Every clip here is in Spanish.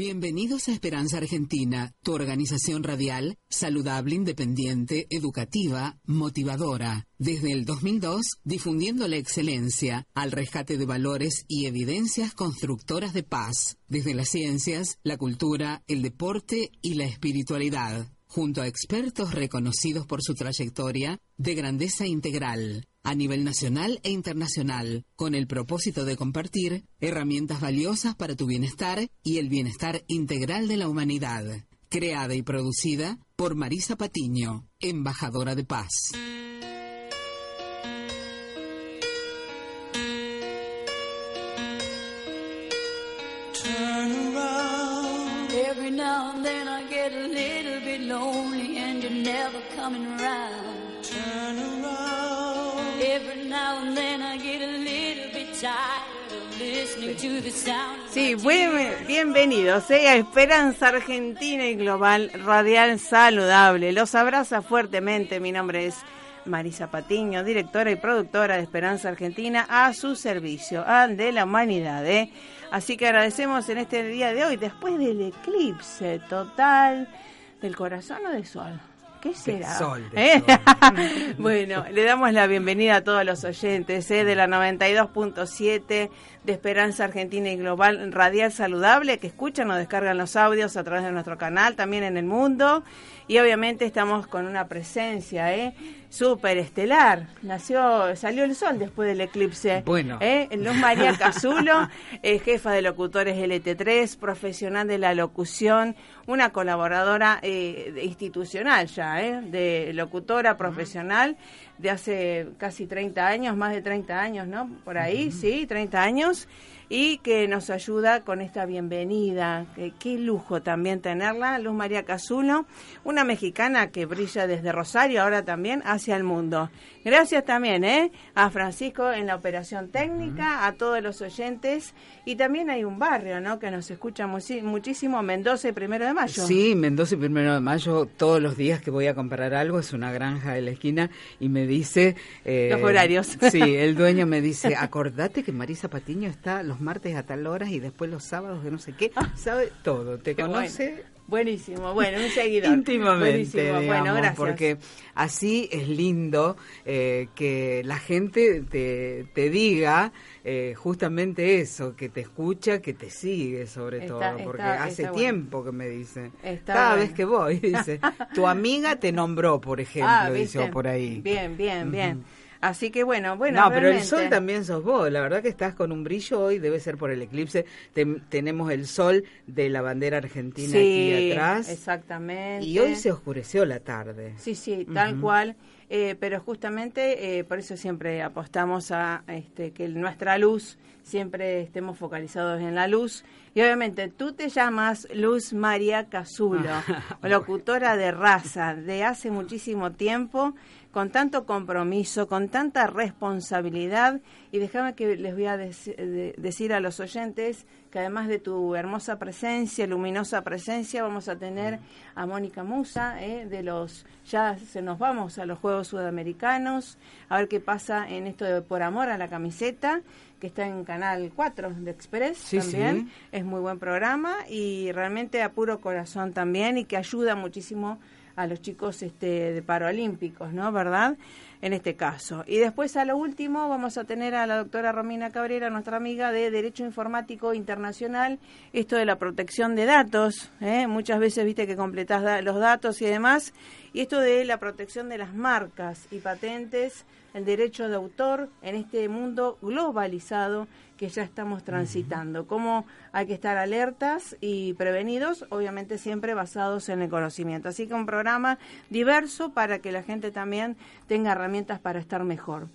Bienvenidos a Esperanza Argentina, tu organización radial, saludable, independiente, educativa, motivadora. Desde el 2002, difundiendo la excelencia al rescate de valores y evidencias constructoras de paz, desde las ciencias, la cultura, el deporte y la espiritualidad junto a expertos reconocidos por su trayectoria de grandeza integral a nivel nacional e internacional, con el propósito de compartir herramientas valiosas para tu bienestar y el bienestar integral de la humanidad. Creada y producida por Marisa Patiño, embajadora de paz. Sí, bienvenidos eh, a Esperanza Argentina y Global Radial Saludable. Los abraza fuertemente. Mi nombre es Marisa Patiño, directora y productora de Esperanza Argentina, a su servicio, de la humanidad. Eh. Así que agradecemos en este día de hoy, después del eclipse total del corazón o del sol. ¿Qué será? ¿Eh? bueno, le damos la bienvenida a todos los oyentes ¿eh? de la 92.7 de Esperanza Argentina y Global Radial Saludable que escuchan o descargan los audios a través de nuestro canal, también en el mundo. Y obviamente estamos con una presencia, ¿eh? Súper estelar. Nació, salió el sol después del eclipse. Bueno. ¿eh? Luz María Cazulo, jefa de locutores LT3, profesional de la locución, una colaboradora eh, institucional ya, ¿eh? De locutora profesional de hace casi 30 años, más de 30 años, ¿no? Por ahí, sí, 30 años años y que nos ayuda con esta bienvenida. qué lujo también tenerla, Luz María Cazulo, una mexicana que brilla desde Rosario ahora también hacia el mundo. Gracias también ¿eh? a Francisco en la operación técnica, a todos los oyentes y también hay un barrio ¿no? que nos escucha muchísimo, Mendoza y Primero de Mayo. Sí, Mendoza y Primero de Mayo, todos los días que voy a comprar algo es una granja de la esquina y me dice... Eh, los horarios. Sí, el dueño me dice, acordate que Marisa Patiño está los martes a tal hora y después los sábados de no sé qué, ah. sabe todo, te conoce... Buenísimo, bueno, un seguidor. Íntimamente, bueno, gracias. porque así es lindo eh, que la gente te, te diga eh, justamente eso, que te escucha, que te sigue sobre todo, porque hace tiempo que me dice, cada vez que voy, dice, tu amiga te nombró, por ejemplo, ah, dice por ahí. Bien, bien, bien. Así que bueno, bueno. No, pero el sol también sos vos. La verdad que estás con un brillo hoy, debe ser por el eclipse. tenemos el sol de la bandera argentina aquí atrás. Exactamente. Y hoy se oscureció la tarde. Sí, sí, tal cual. Eh, pero justamente eh, por eso siempre apostamos a este, que nuestra luz siempre estemos focalizados en la luz. Y obviamente tú te llamas Luz María Cazulo, locutora de raza de hace muchísimo tiempo con tanto compromiso, con tanta responsabilidad. Y déjame que les voy a decir a los oyentes que además de tu hermosa presencia, luminosa presencia, vamos a tener a Mónica Musa, eh, de los, ya se nos vamos a los Juegos Sudamericanos, a ver qué pasa en esto de Por Amor a la Camiseta que está en Canal 4 de Express también. Es muy buen programa y realmente a puro corazón también y que ayuda muchísimo a los chicos este, de Paralímpicos, ¿no? ¿Verdad? En este caso. Y después a lo último vamos a tener a la doctora Romina Cabrera, nuestra amiga de Derecho Informático Internacional, esto de la protección de datos, ¿eh? muchas veces viste que completás los datos y demás, y esto de la protección de las marcas y patentes, el derecho de autor en este mundo globalizado que ya estamos transitando. Cómo hay que estar alertas y prevenidos, obviamente siempre basados en el conocimiento. Así que un programa diverso para que la gente también tenga herramientas para estar mejor.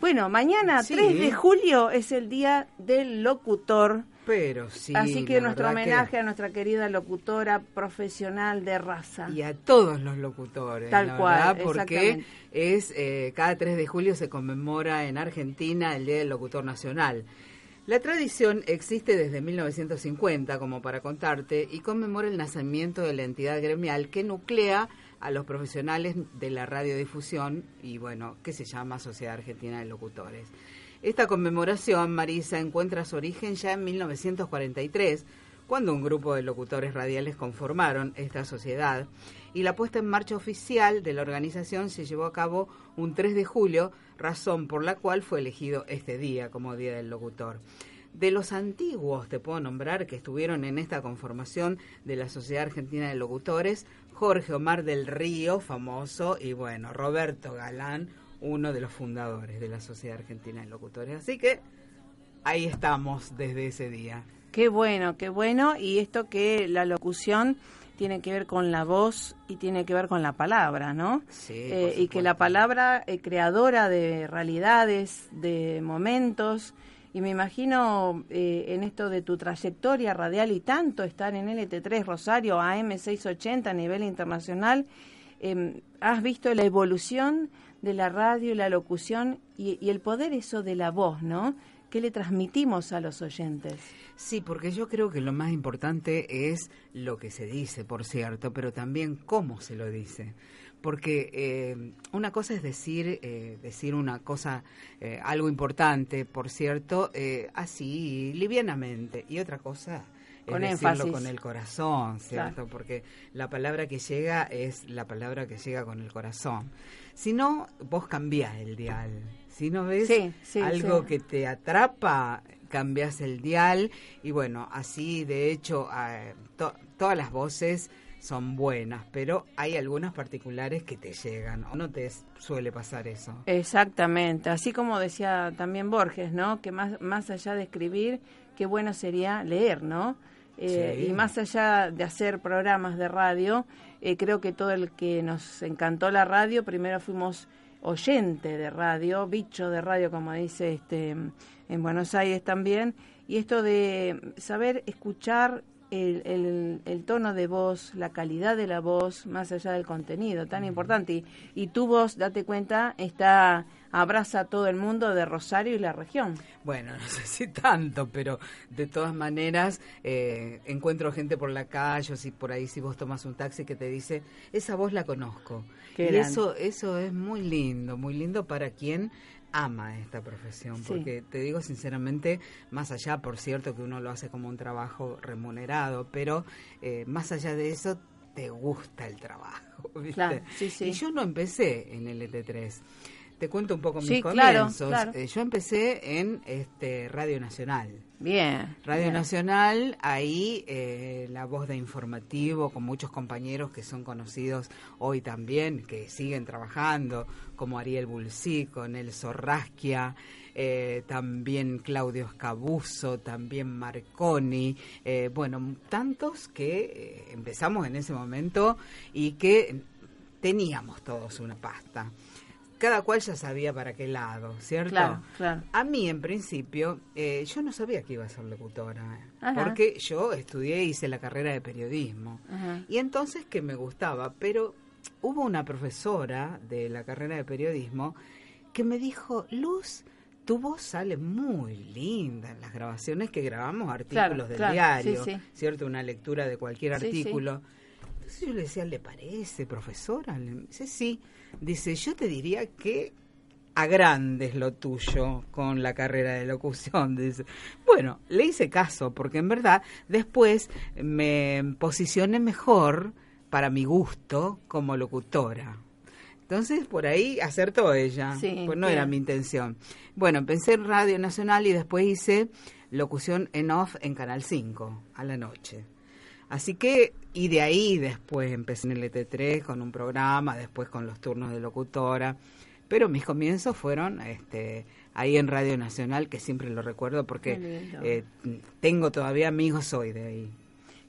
Bueno, mañana, 3 de julio, es el Día del Locutor. Pero sí. Así que nuestro homenaje a nuestra querida locutora profesional de raza. Y a todos los locutores. Tal cual. Porque es eh, cada 3 de julio se conmemora en Argentina el Día del Locutor Nacional. La tradición existe desde 1950, como para contarte, y conmemora el nacimiento de la entidad gremial que nuclea a los profesionales de la radiodifusión y, bueno, que se llama Sociedad Argentina de Locutores. Esta conmemoración, Marisa, encuentra su origen ya en 1943, cuando un grupo de locutores radiales conformaron esta sociedad y la puesta en marcha oficial de la organización se llevó a cabo un 3 de julio, razón por la cual fue elegido este día como Día del Locutor. De los antiguos, te puedo nombrar, que estuvieron en esta conformación de la Sociedad Argentina de Locutores, Jorge Omar del Río, famoso, y bueno, Roberto Galán, uno de los fundadores de la Sociedad Argentina de Locutores. Así que ahí estamos desde ese día. Qué bueno, qué bueno. Y esto que la locución tiene que ver con la voz y tiene que ver con la palabra, ¿no? Sí. Eh, y que la palabra eh, creadora de realidades, de momentos, y me imagino eh, en esto de tu trayectoria radial y tanto estar en LT3 Rosario, AM680 a nivel internacional, em, has visto la evolución de la radio y la locución y, y el poder eso de la voz, ¿no? ¿Qué le transmitimos a los oyentes? Sí, porque yo creo que lo más importante es lo que se dice, por cierto, pero también cómo se lo dice. Porque eh, una cosa es decir, eh, decir una cosa, eh, algo importante, por cierto, eh, así, livianamente, y otra cosa es Con decirlo énfasis. con el corazón, ¿cierto? Porque la palabra que llega es la palabra que llega con el corazón. Si no, vos cambiás el dial. Si no ves Sí, sí, algo sí. que te atrapa, cambias el dial y bueno, así de hecho eh, to- todas las voces son buenas, pero hay algunas particulares que te llegan o no te suele pasar eso. Exactamente, así como decía también Borges, ¿no? Que más, más allá de escribir, qué bueno sería leer, ¿no? Eh, Sí. Y más allá de hacer programas de radio, eh, creo que todo el que nos encantó la radio, primero fuimos oyente de radio, bicho de radio, como dice este en Buenos Aires también, y esto de saber escuchar el, el, el tono de voz, la calidad de la voz, más allá del contenido, tan importante. Y, y tu voz, date cuenta, está abraza a todo el mundo de Rosario y la región. Bueno, no sé si tanto, pero de todas maneras eh, encuentro gente por la calle o si por ahí si vos tomas un taxi que te dice, esa voz la conozco. Qué y grande. eso, eso es muy lindo, muy lindo para quien ama esta profesión, Sí. porque te digo sinceramente, más allá, por cierto, que uno lo hace como un trabajo remunerado, pero eh, más allá de eso, te gusta el trabajo, ¿viste? Claro, sí, sí. Y yo no empecé en el ET3. Te cuento un poco Sí, mis claro, comienzos. claro. Eh, yo empecé en este Radio Nacional. Bien. Radio bien. Nacional, ahí eh, la voz de informativo con muchos compañeros que son conocidos hoy también, que siguen trabajando, como Ariel Bulcí, con El Sorrasquia, eh, también Claudio Escabuso, también Marconi, eh, bueno, tantos que eh, empezamos en ese momento y que teníamos todos una pasta. Cada cual ya sabía para qué lado, ¿cierto? Claro, claro. A mí, en principio, eh, yo no sabía que iba a ser locutora, Ajá. porque yo estudié, hice la carrera de periodismo, Ajá. y entonces que me gustaba, pero hubo una profesora de la carrera de periodismo que me dijo, Luz, tu voz sale muy linda en las grabaciones que grabamos artículos Claro, del claro, diario, sí, sí. ¿cierto? Una lectura de cualquier sí. artículo. Entonces yo le decía, ¿le parece, profesora? Le dice, sí. Dice, yo te diría que agrandes lo tuyo con la carrera de locución. Dice. Bueno, le hice caso, porque en verdad después me posicioné mejor para mi gusto como locutora. Entonces, por ahí acertó ella, Sí, pues no bien. era mi intención. Bueno, empecé en Radio Nacional y después hice locución en off en Canal 5 a la noche. Así que, y de ahí después empecé en el ET3 con un programa, después con los turnos de locutora. Pero mis comienzos fueron este, ahí en Radio Nacional, que siempre lo recuerdo porque eh, tengo todavía amigos hoy de ahí.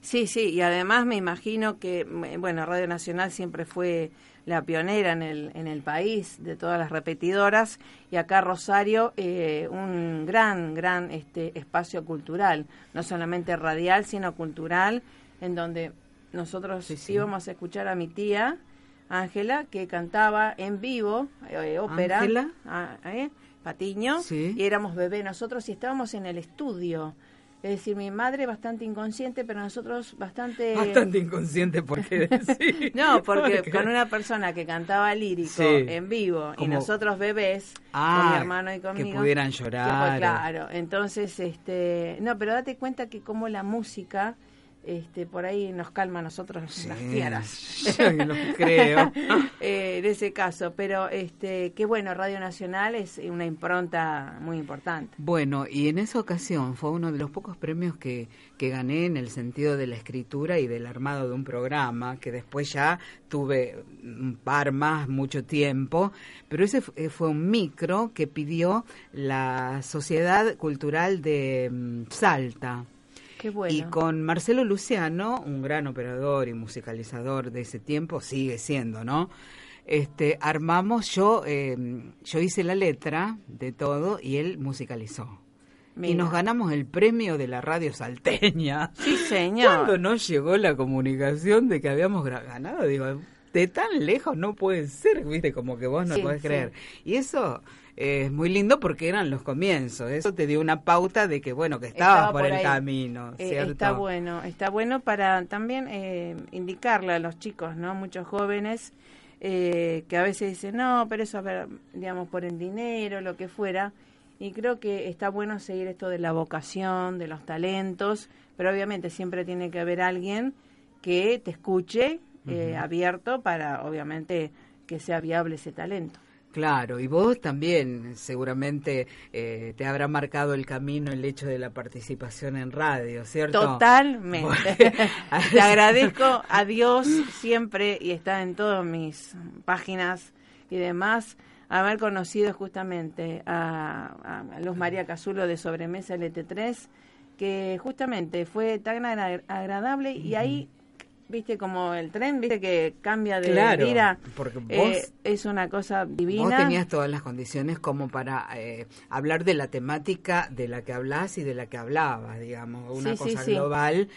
Sí, sí, y además me imagino que, mm, bueno, Radio Nacional siempre fue la pionera en el, en el país de todas las repetidoras y acá Rosario eh, un gran, gran este espacio cultural, no solamente radial, sino cultural, en donde nosotros Sí, sí. íbamos a escuchar a mi tía Ángela que cantaba en vivo eh, ópera, ¿Ángela? ah, ¿eh? Patiño, Sí. y éramos bebé nosotros y estábamos en el estudio. Es decir, mi madre bastante inconsciente, pero nosotros bastante... Bastante inconsciente porque decir. No, porque con una persona que cantaba lírico Sí. en vivo y nosotros bebés, Ah, con mi hermano y que conmigo. pudieran que, llorar. pues, claro, entonces, este, no, pero date cuenta que como la música este, por ahí nos calma a nosotros las fieras. lo creo. eh, en ese caso, pero este, qué bueno, Radio Nacional es una impronta muy importante. Bueno, y en esa ocasión fue uno de los pocos premios que, que gané en el sentido de la escritura y del armado de un programa, que después ya tuve un par más, mucho tiempo, pero ese fue un micro que pidió la Sociedad Cultural de Y con Marcelo Luciano, un gran operador y musicalizador de ese tiempo, sigue siendo, ¿no? Este, armamos, yo, eh, yo hice la letra de todo y él musicalizó. Y nos ganamos el premio de la radio salteña. Sí, señor. Cuando nos llegó la comunicación de que habíamos ganado, digo, de tan lejos no puede ser, viste, como que vos no podés creer. Y eso es muy lindo porque eran los comienzos. Eso te dio una pauta de que, bueno, que estabas por, el camino. Eh, está bueno, está bueno para también eh, indicarle a los chicos, ¿no? Muchos jóvenes eh, que a veces dicen, no, pero eso, a ver, digamos, por el dinero, lo que fuera. Y creo que está bueno seguir esto de la vocación, de los talentos, pero obviamente siempre tiene que haber alguien que te escuche abierto para, obviamente, que sea viable ese talento. Claro, y vos también seguramente eh, te habrá marcado el camino el hecho de la participación en radio, ¿cierto? Totalmente. te agradezco a Dios siempre y está en todas mis páginas y demás haber conocido justamente a, a Luz María Casulo de Sobremesa LT3 que justamente fue tan agradable y ahí viste como el tren, viste que cambia de claro, Porque eh, vos, es una cosa divina. Vos tenías todas las condiciones como para eh, hablar de la temática de la que hablas y de la que hablabas, digamos, una cosa global.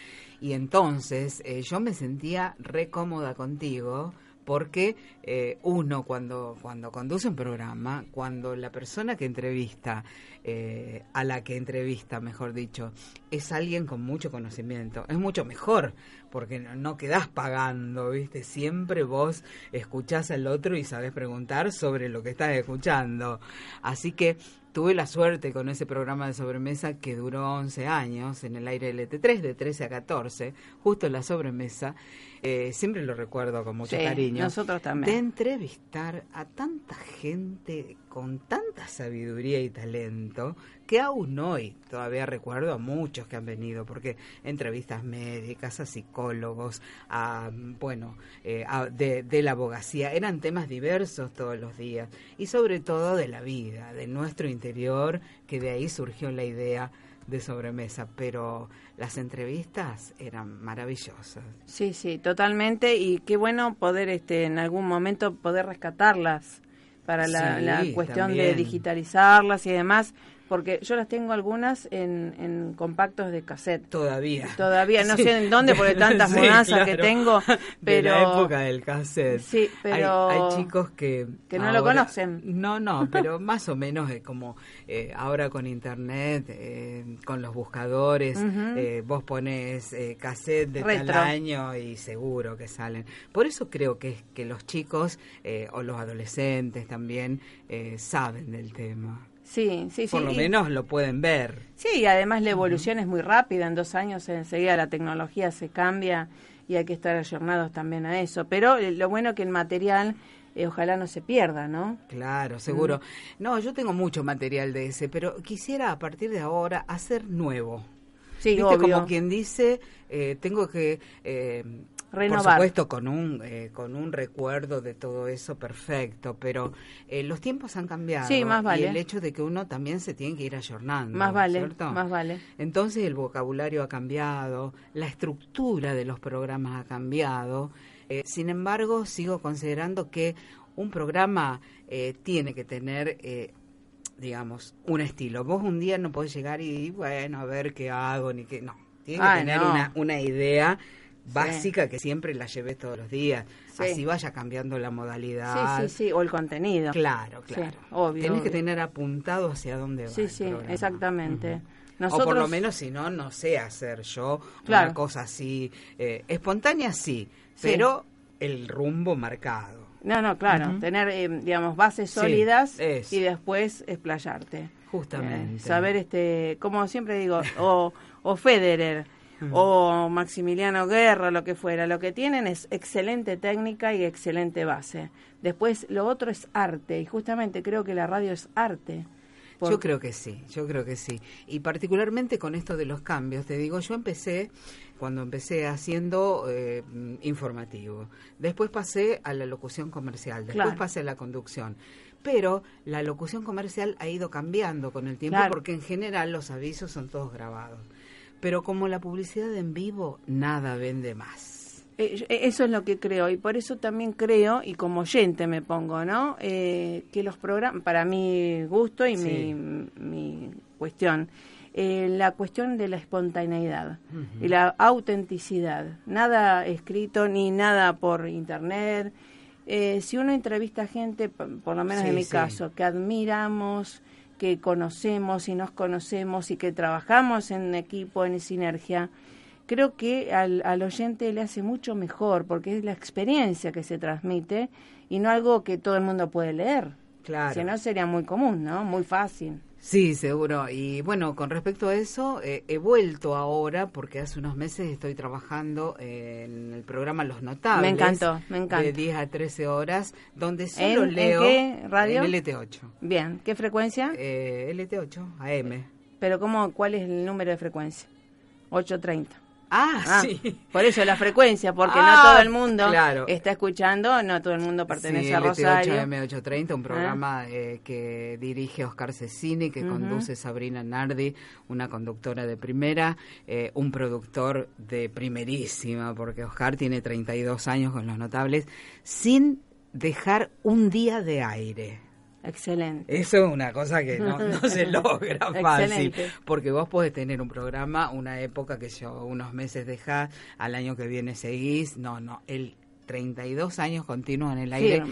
Y entonces eh, yo me sentía re cómoda contigo porque eh, uno cuando, cuando conduce un programa, cuando la persona que entrevista, eh, a la que entrevista, mejor dicho, es alguien con mucho conocimiento, es mucho mejor, porque no, no quedás pagando, ¿viste? Siempre vos escuchás al otro y sabés preguntar sobre lo que estás escuchando. Así que tuve la suerte con ese programa de sobremesa que duró 11 años en el aire LT3, de 13 a 14, justo en la sobremesa. Eh, siempre lo recuerdo con mucho cariño. Nosotros también. De entrevistar a tanta gente con tanta sabiduría y talento que aún hoy todavía recuerdo a muchos que han venido, porque entrevistas médicas, a psicólogos, a, bueno, eh, de, de, la abogacía, eran temas diversos todos los días. Y sobre todo de la vida, de nuestro interior, que de ahí surgió la idea de sobremesa, pero las entrevistas eran maravillosas. Sí, sí, totalmente. Y qué bueno poder este en algún momento poder rescatarlas para la, cuestión de digitalizarlas y demás porque yo las tengo algunas en, en compactos de cassette. Todavía. Todavía, no sé en dónde, porque tantas sí, que tengo. Pero... De la época del cassette. Sí, pero... Hay, chicos que... Que no lo conocen. No, no, pero más o menos es como eh, ahora con internet, eh, con los buscadores, eh, vos pones eh, cassette de tal año y seguro que salen. Por eso creo que, que los chicos eh, o los adolescentes también eh, saben del tema. Sí, sí, Por lo menos lo pueden ver. Sí, y además la evolución es muy rápida. En dos años enseguida la tecnología se cambia y hay que estar ayornados también a eso. Pero eh, lo bueno que el material eh, ojalá no se pierda, ¿no? Claro, seguro. No, yo tengo mucho material de ese, pero quisiera a partir de ahora hacer nuevo. Sí, ¿Viste? Como quien dice, eh, tengo que eh, Renovar. Por supuesto, con un, eh, con un recuerdo de todo eso perfecto, pero eh, los tiempos han cambiado. Sí, más vale. Y el hecho de que uno también se tiene que ir ayornando. Más vale, ¿cierto? más vale. Entonces el vocabulario ha cambiado, la estructura de los programas ha cambiado. Eh, sin embargo, sigo considerando que un programa eh, tiene que tener... Eh, digamos, un estilo. Vos un día no podés llegar y, bueno, a ver qué hago, ni qué... No, tiene que Ay, tener no. una, una idea básica que siempre la lleves todos los días. Sí. Así vaya cambiando la modalidad. Sí, sí, sí, o el contenido. Claro, claro. Obvio, Tienes que tener apuntado hacia dónde va. Sí, el sí, programa. exactamente. Nosotros, O por lo menos, si no, no sé hacer yo Claro. una cosa así. eh, espontánea sí, pero el rumbo marcado. No, no, claro, tener, eh, digamos, bases sólidas y después explayarte. Justamente. Eh, saber, este, como siempre digo, o, o Federer, o Maximiliano Guerra, lo que fuera. Lo que tienen es excelente técnica y excelente base. Después, lo otro es arte, y justamente creo que la radio es arte. Yo creo que sí, yo creo que sí. Y particularmente con esto de los cambios, te digo, yo empecé cuando empecé haciendo eh, informativo, después pasé a la locución comercial, después pasé a la conducción. Pero la locución comercial ha ido cambiando con el tiempo porque en general los avisos son todos grabados. Pero como la publicidad en vivo, nada vende más. Eh, eh, eso es lo que creo y por eso también creo, y como oyente me pongo, ¿no? Eh, que los programas, para mi gusto y mi, cuestión, la cuestión de la espontaneidad y la autenticidad. Nada escrito ni nada por internet. si uno entrevista a gente, por lo menos en mi caso, que admiramos, que conocemos y nos conocemos y que trabajamos en equipo, en sinergia, creo que al, al oyente le hace mucho mejor porque es la experiencia que se transmite y no algo que todo el mundo puede leer. Claro. Si no sería muy común, ¿no? Muy fácil. Sí, seguro. Y bueno, con respecto a eso, eh, he vuelto ahora porque hace unos meses estoy trabajando en el programa Los Notables. Me encantó, me encanta. De 10 a 13 horas, donde solo leo. ¿En qué radio? En LT8. Bien, ¿qué frecuencia? Eh, LT8, AM. ¿Pero cómo, cuál es el número de frecuencia? 830. Ah, ah, sí. Por eso la frecuencia, porque no ah, todo el mundo está escuchando, no todo el mundo pertenece a Rosario. M830, un programa ah. eh, que dirige Oscar Cecini, que conduce Sabrina Nardi, una conductora de primera, eh, un productor de primerísima, porque Oscar tiene 32 años con los notables, sin dejar un día de aire. Excelente. Eso es una cosa que no, se logra fácil. Porque vos podés tener un programa, una época que yo unos meses dejás, al año que viene seguís. No, no, el 32 años continuos en el aire.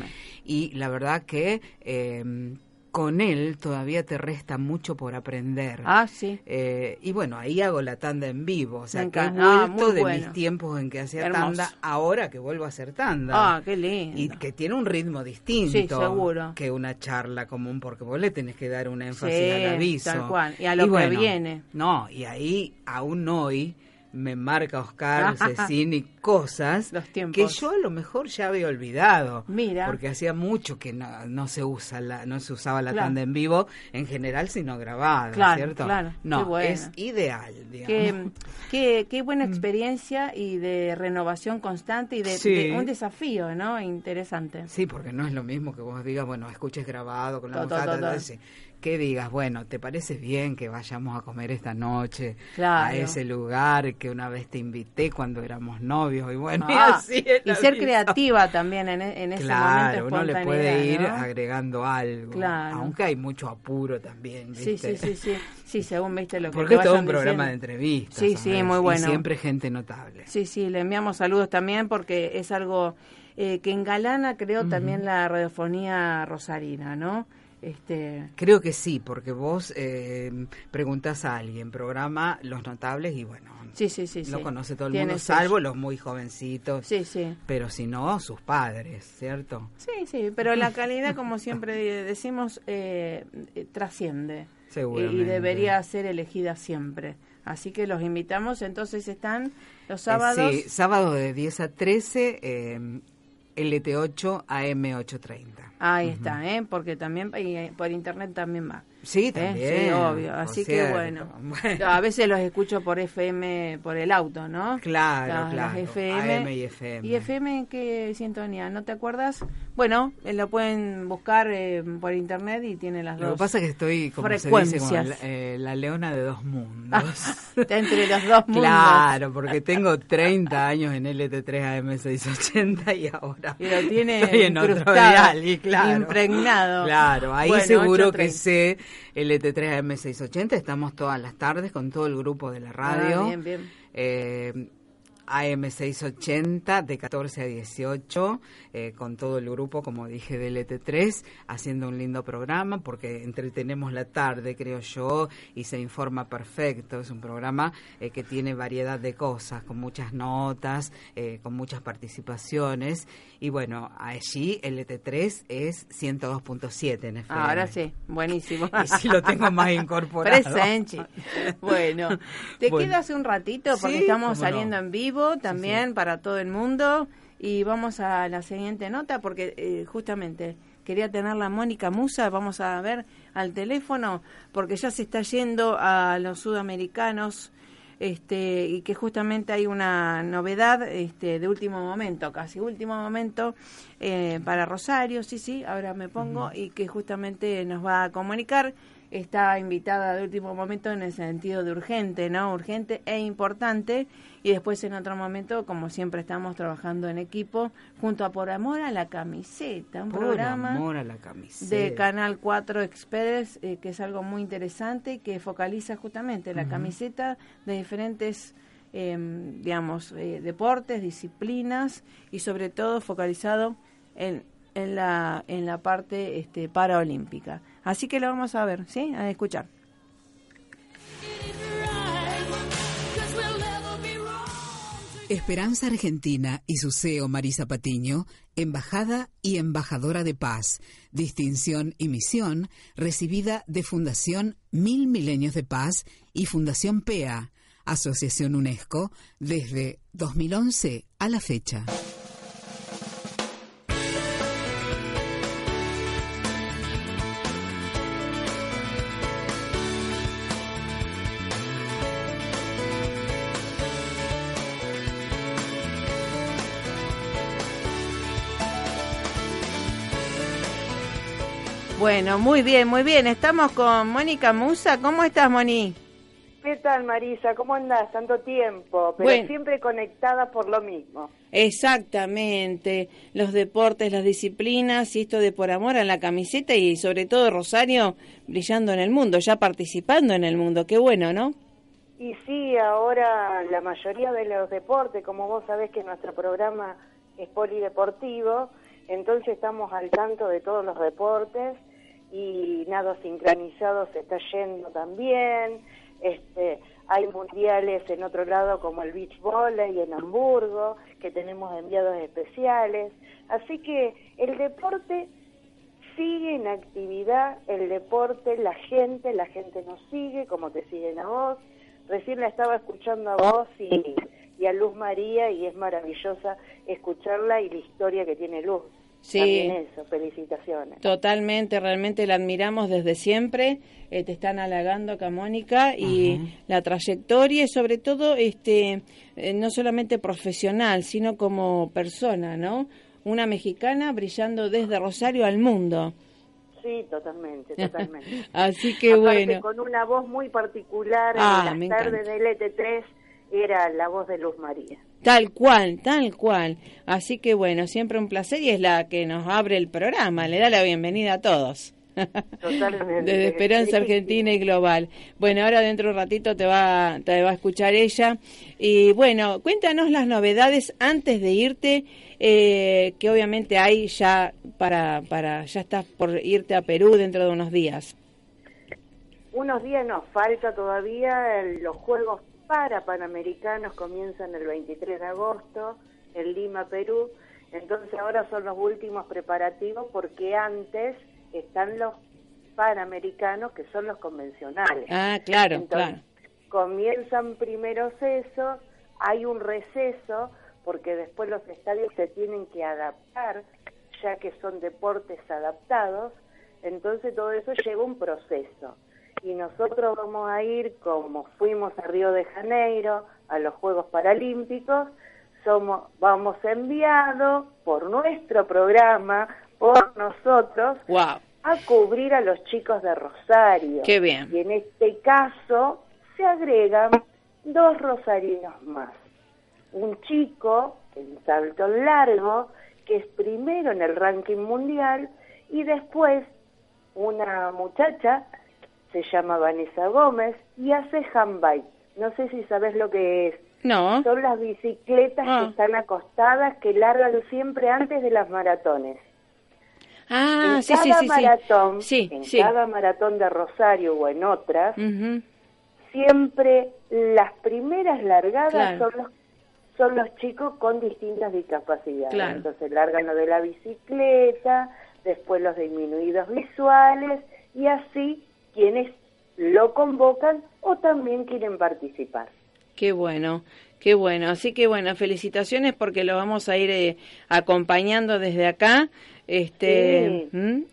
Y la verdad que eh, con él todavía te resta mucho por aprender. Ah, sí. Eh, y bueno, ahí hago la tanda en vivo. O sea, que he ah, vuelto de mis tiempos en que hacía tanda, ahora que vuelvo a hacer tanda. Ah, qué lindo. Y que tiene un ritmo distinto. Que una charla común, porque vos le tenés que dar un énfasis al aviso. Tal cual. Y a lo que viene. No, y ahí, aún hoy me marca Oscar Cecini cosas que yo a lo mejor ya había olvidado. Mira. Porque hacía mucho que no, se usa la, no se usaba la tanda en vivo, en general, sino grabada, claro, ¿cierto? Claro, no, es ideal, digamos. Qué, qué, buena mm. experiencia y de renovación constante y de, un desafío, ¿no? Interesante. Sí, porque no es lo mismo que vos digas, bueno, escuches grabado con la música, que digas, bueno, ¿te parece bien que vayamos a comer esta noche a ese lugar que una vez te invité cuando éramos novios? Y bueno, y ah, así Y ser creativa también en, en ese claro, uno le puede ir agregando algo. Claro. Aunque hay mucho apuro también, ¿viste? Sí, sí, sí, sí. según viste lo que Porque es todo un programa de entrevistas. Sí, sí, muy bueno. Y siempre gente notable. Sí, sí, le enviamos saludos también porque es algo eh, que engalana, creo, también la radiofonía rosarina, ¿no? Este... Creo que sí, porque vos eh, preguntas a alguien, programa Los Notables y bueno, sí, sí, sí, lo conoce todo el mundo, salvo los muy jovencitos. Sí, sí. Pero si no, sus padres, ¿cierto? Sí, sí, pero la calidad, como siempre decimos, eh, eh trasciende. Y debería ser elegida siempre. Así que los invitamos, entonces están los eh, sábados. sí, sábado de 10 a 13, eh, LT8 AM830. Ahí está, ¿eh? porque también por internet también va. Sí, ¿Eh? también. Sí, obvio. Así que bueno. A veces los escucho por FM, por el auto, ¿no? Claro, claro. FM. AM y FM. ¿Y FM en qué sintonía? ¿No te acuerdas? Bueno, eh, lo pueden buscar eh, por internet y tiene las dos. Lo que pasa es que estoy, como se dice, como la, leona de dos mundos. Entre los dos mundos. Claro, porque tengo 30 años en LT3 AM680 y ahora y lo tiene estoy en otro dial, y claro. Impregnado. Claro, ahí seguro que sé LT3 AM680, estamos todas las tardes con todo el grupo de la radio. Ah, bien, bien. Eh, AM680 de 14 a 18, eh, con todo el grupo, como dije, del ET3, haciendo un lindo programa, porque entretenemos la tarde, creo yo, y se informa perfecto. Es un programa eh, que tiene variedad de cosas, con muchas notas, eh, con muchas participaciones. Y bueno, allí el ET3 es 102.7 en FM. Ahora sí, buenísimo. y sí lo tengo más incorporado. Presente. Bueno, te quedo hace un ratito porque estamos saliendo en vivo también para todo el mundo. Y vamos a la siguiente nota porque eh, justamente quería tener la Mónica Musa, vamos a ver al teléfono, porque ya se está yendo a los sudamericanos este, y que justamente hay una novedad este, de último momento, casi último momento eh, para Rosario, sí, sí, ahora me pongo, y que justamente nos va a comunicar está invitada de último momento en el sentido de urgente, ¿no? Urgente e importante. Y después en otro momento, como siempre estamos trabajando en equipo, junto a Por Amor a la Camiseta, un programa de Canal 4 Express, eh, que es algo muy interesante, que focaliza justamente la camiseta de diferentes... Em, digamos, eh, deportes, disciplinas y sobre todo focalizado en, en, la, en la parte este, paraolímpica. Así que lo vamos a ver, ¿sí? A escuchar. Esperanza Argentina y su CEO Marisa Patiño, embajada y embajadora de paz, distinción y misión recibida de Fundación Mil Milenios de Paz y Fundación PEA, Asociación UNESCO, desde 2011 a la fecha. Bueno, muy bien, muy bien. Estamos con Mónica Musa. ¿Cómo estás, Moni? ¿Qué tal, Marisa? ¿Cómo andás? Tanto tiempo, pero siempre conectada por lo mismo. Exactamente. Los deportes, las disciplinas y esto de por amor a la camiseta y sobre todo Rosario brillando en el mundo, ya participando en el mundo. Qué bueno, ¿no? Y sí, ahora la mayoría de los deportes, como vos sabés que nuestro programa es polideportivo, entonces estamos al tanto de todos los deportes y nado sincronizado se está yendo también. Este, hay mundiales en otro lado como el beach volley en Hamburgo, que tenemos enviados especiales. Así que el deporte sigue en actividad, el deporte, la gente, la gente nos sigue, como te siguen a vos. Recién la estaba escuchando a vos y, y a Luz María y es maravillosa escucharla y la historia que tiene Luz. Sí. eso, felicitaciones. Totalmente, realmente la admiramos desde siempre. Eh, te están halagando acá, Mónica, y la trayectoria y sobre todo, este, eh, no solamente profesional, sino como persona, ¿no? Una mexicana brillando desde Rosario al mundo. Sí, totalmente, totalmente. Así que bueno. Con una voz muy particular ah, en las tardes del ET3 era la voz de Luz María. Tal cual, tal cual. Así que bueno, siempre un placer y es la que nos abre el programa, le da la bienvenida a todos. Totalmente. Desde Esperanza Argentina y Global. Bueno, ahora dentro de un ratito te va, te va a escuchar ella. Y bueno, cuéntanos las novedades antes de irte, eh, que obviamente hay ya para, para, ya estás por irte a Perú dentro de unos días. Unos días nos falta todavía los Juegos para Panamericanos comienzan el 23 de agosto en Lima, Perú. Entonces ahora son los últimos preparativos porque antes están los Panamericanos que son los convencionales. Ah, claro, claro. Comienzan primero eso, hay un receso porque después los estadios se tienen que adaptar ya que son deportes adaptados, entonces todo eso lleva un proceso y nosotros vamos a ir como fuimos a Río de Janeiro a los Juegos Paralímpicos, somos vamos enviados por nuestro programa, por nosotros, a cubrir a los chicos de Rosario. Qué bien. Y en este caso se agregan dos rosarinos más. Un chico en salto largo, que es primero en el ranking mundial, y después una muchacha se llama Vanessa Gómez y hace handbike. No sé si sabes lo que es No. Son las bicicletas que Ah. están acostadas que largan siempre antes de las maratones. Ah, en sí, cada sí, sí, maratón, Sí, en sí. cada maratón de Rosario o en otras, siempre las primeras largadas Claro. son los son los chicos con distintas discapacidades. Claro. Entonces largan lo de la bicicleta, después los disminuidos visuales y así quienes lo convocan o también quieren participar. Qué bueno, qué bueno. Así que bueno, felicitaciones porque lo vamos a ir eh, acompañando desde acá. Este, Sí. ¿Mm?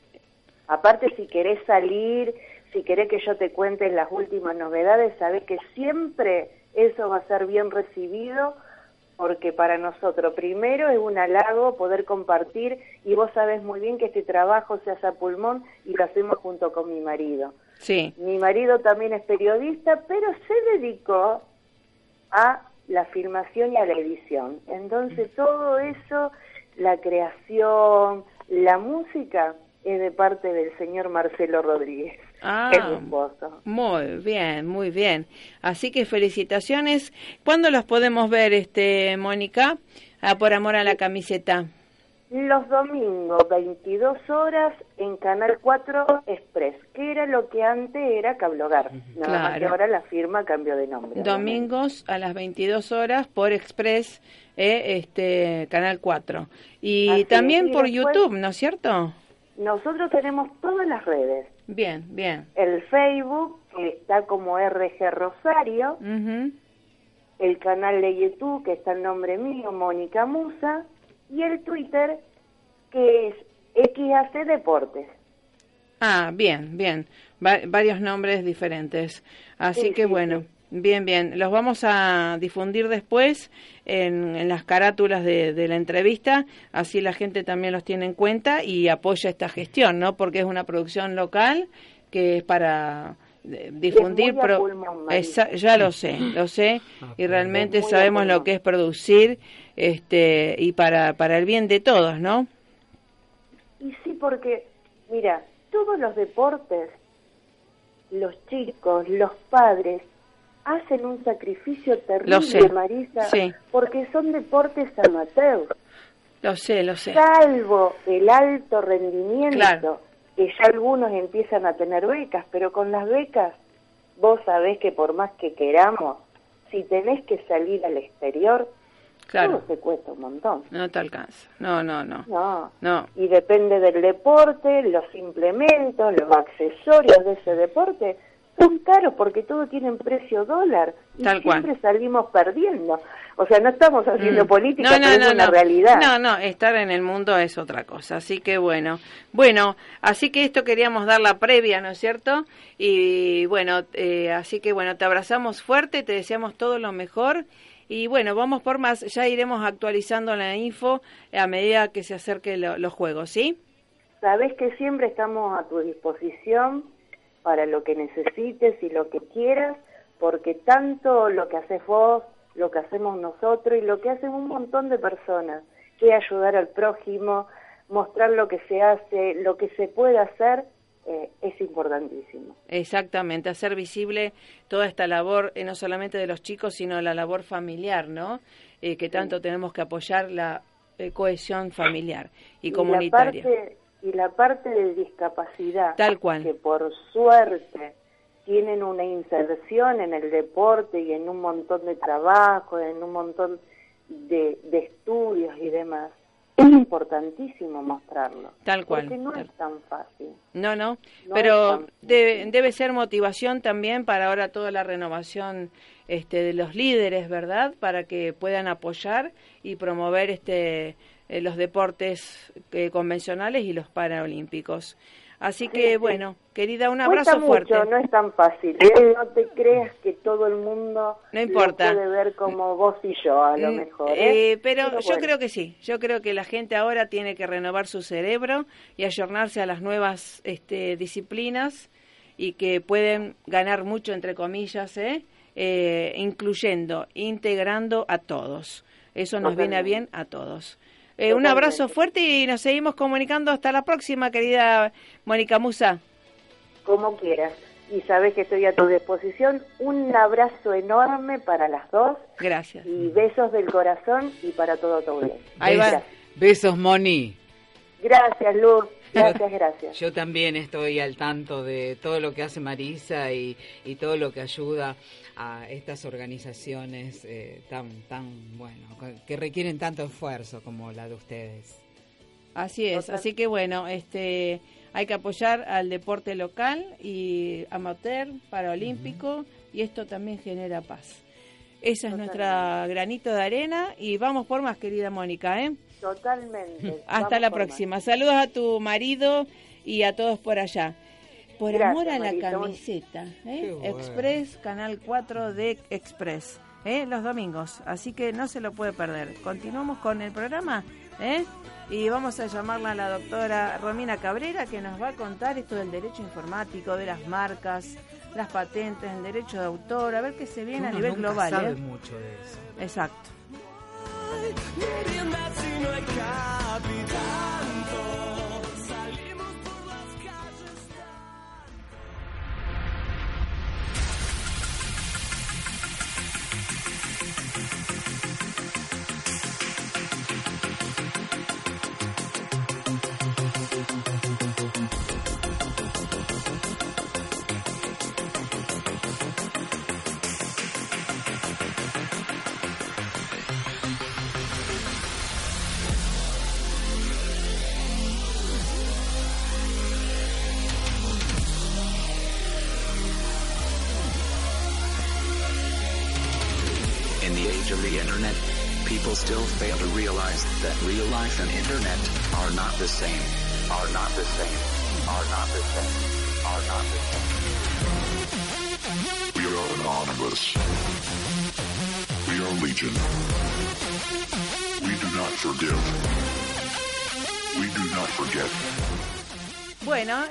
Aparte, si querés salir, si querés que yo te cuente las últimas novedades, sabés que siempre eso va a ser bien recibido, porque para nosotros primero es un halago poder compartir y vos sabés muy bien que este trabajo se hace a pulmón y lo hacemos junto con mi marido. Sí, Mi marido también es periodista, pero se dedicó a la filmación y a la edición. Entonces todo eso, la creación, la música, es de parte del señor Marcelo Rodríguez, Ah. muy bien, muy bien. Así que felicitaciones. ¿Cuándo los podemos ver, este, Mónica? Ah, por amor a la camiseta. Los domingos, 22 horas, en Canal 4 Express, que era lo que antes era Cablogar. Nada más que Claro. ahora la firma cambió de nombre. Domingos a las 22 horas por Express, eh, este, Canal 4. Y Así es, también y por después- YouTube, ¿no es cierto? Nosotros tenemos todas las redes. Bien, bien. El Facebook, que está como RG Rosario, el canal de YouTube, que está el nombre mío, Mónica Musa, y el Twitter, que es XAC Deportes. Ah, bien, bien. Va- varios nombres diferentes. Así Sí, que sí, bueno, sí. bien, bien. Los vamos a difundir después en, en las carátulas de, de la entrevista. Así la gente también los tiene en cuenta y apoya esta gestión, ¿no? Porque es una producción local que es para difundir. pro-. Esa- ya lo sé, lo sé. Y realmente sabemos lo que es producir este y para, para el bien de todos, ¿no? Y sí, porque, mira, todos los deportes, los chicos, los padres, hacen un sacrificio Lo sé, terrible, Marisa, sí. porque son deportes amateurs. Lo sé, lo sé. salvo el alto rendimiento, Claro. Que ya algunos empiezan a tener becas, pero con las becas vos sabés que por más que queramos, si tenés que salir al exterior, Claro. todo se cuesta un montón. No te alcanza. No, no, no. No. No. Y depende del deporte, los implementos, los accesorios de ese deporte son caros porque todo tiene precio dólar y Tal cual. siempre salimos perdiendo. O sea, no estamos haciendo Mm. política, No, no, pero no, es una no. realidad. No, no, estar en el mundo es otra cosa. Así que bueno. Bueno, así que esto queríamos dar la previa, ¿no es cierto? Y bueno, eh, así que bueno, te abrazamos fuerte, te deseamos todo lo mejor. Y bueno, vamos por más. Ya iremos actualizando la info a medida que se acerquen lo- los juegos, ¿sí? Sabes que siempre estamos a tu disposición para lo que necesites y lo que quieras, porque tanto lo que haces vos, lo que hacemos nosotros y lo que hacen un montón de personas, que ayudar al prójimo, mostrar lo que se hace, lo que se puede hacer, eh, es importantísimo. Exactamente, hacer visible toda esta labor, eh, no solamente de los chicos, sino la labor familiar, ¿no? Eh, que tanto tenemos que apoyar la eh, cohesión familiar y comunitaria. La parte, y la parte de discapacidad, Tal cual. que por suerte tienen una inserción en el deporte y en un montón de trabajo, en un montón de, de estudios y demás, es importantísimo mostrarlo. Tal cual, Porque no tal- es tan fácil. No, no, No pero debe, debe ser motivación también para ahora toda la renovación este, de los líderes, ¿verdad? Para que puedan apoyar y promover este, eh, los deportes eh, convencionales y los paraolímpicos. Así que, sí. bueno, querida, un abrazo fuerte. no es tan fácil. ¿eh? No te creas que todo el mundo No importa. lo puede ver como vos y yo, a lo Mm, mejor. ¿eh? eh, pero yo bueno. creo que sí, yo creo que la gente ahora tiene que renovar su cerebro y ayornarse a las nuevas este, disciplinas y que pueden ganar mucho, entre comillas, ¿eh? Eh, incluyendo, integrando a todos. Eso nos viene a bien a todos. Eh, un abrazo fuerte y nos seguimos comunicando hasta la próxima, querida Mónica Musa. Como quieras. y sabes que estoy a tu disposición. Un abrazo enorme para las dos. Gracias. Y besos del corazón y para todo tu audiencia. Ahí va. Besos, Moni. Gracias, Luz. Gracias, gracias. Yo también estoy al tanto de todo lo que hace Marisa y, y todo lo que ayuda a estas organizaciones eh, tan, tan, bueno, que requieren tanto esfuerzo como la de ustedes. Así es, así que bueno, este hay que apoyar al deporte local y amateur, paraolímpico, y esto también genera paz. Esa es nuestra granito de arena y vamos por más, querida Mónica, ¿eh? Totalmente. Hasta la próxima. Saludos a tu marido y a todos por allá. Por amor a la camiseta, ¿eh? Express, Canal 4 de Express, ¿eh? los domingos. Así que no se lo puede perder. Continuamos con el programa, ¿eh? Y vamos a llamarla a la doctora Romina Cabrera, que nos va a contar esto del derecho informático, de las marcas, las patentes, el derecho de autor, a ver qué se viene a nivel global. sabe mucho de eso. Exacto.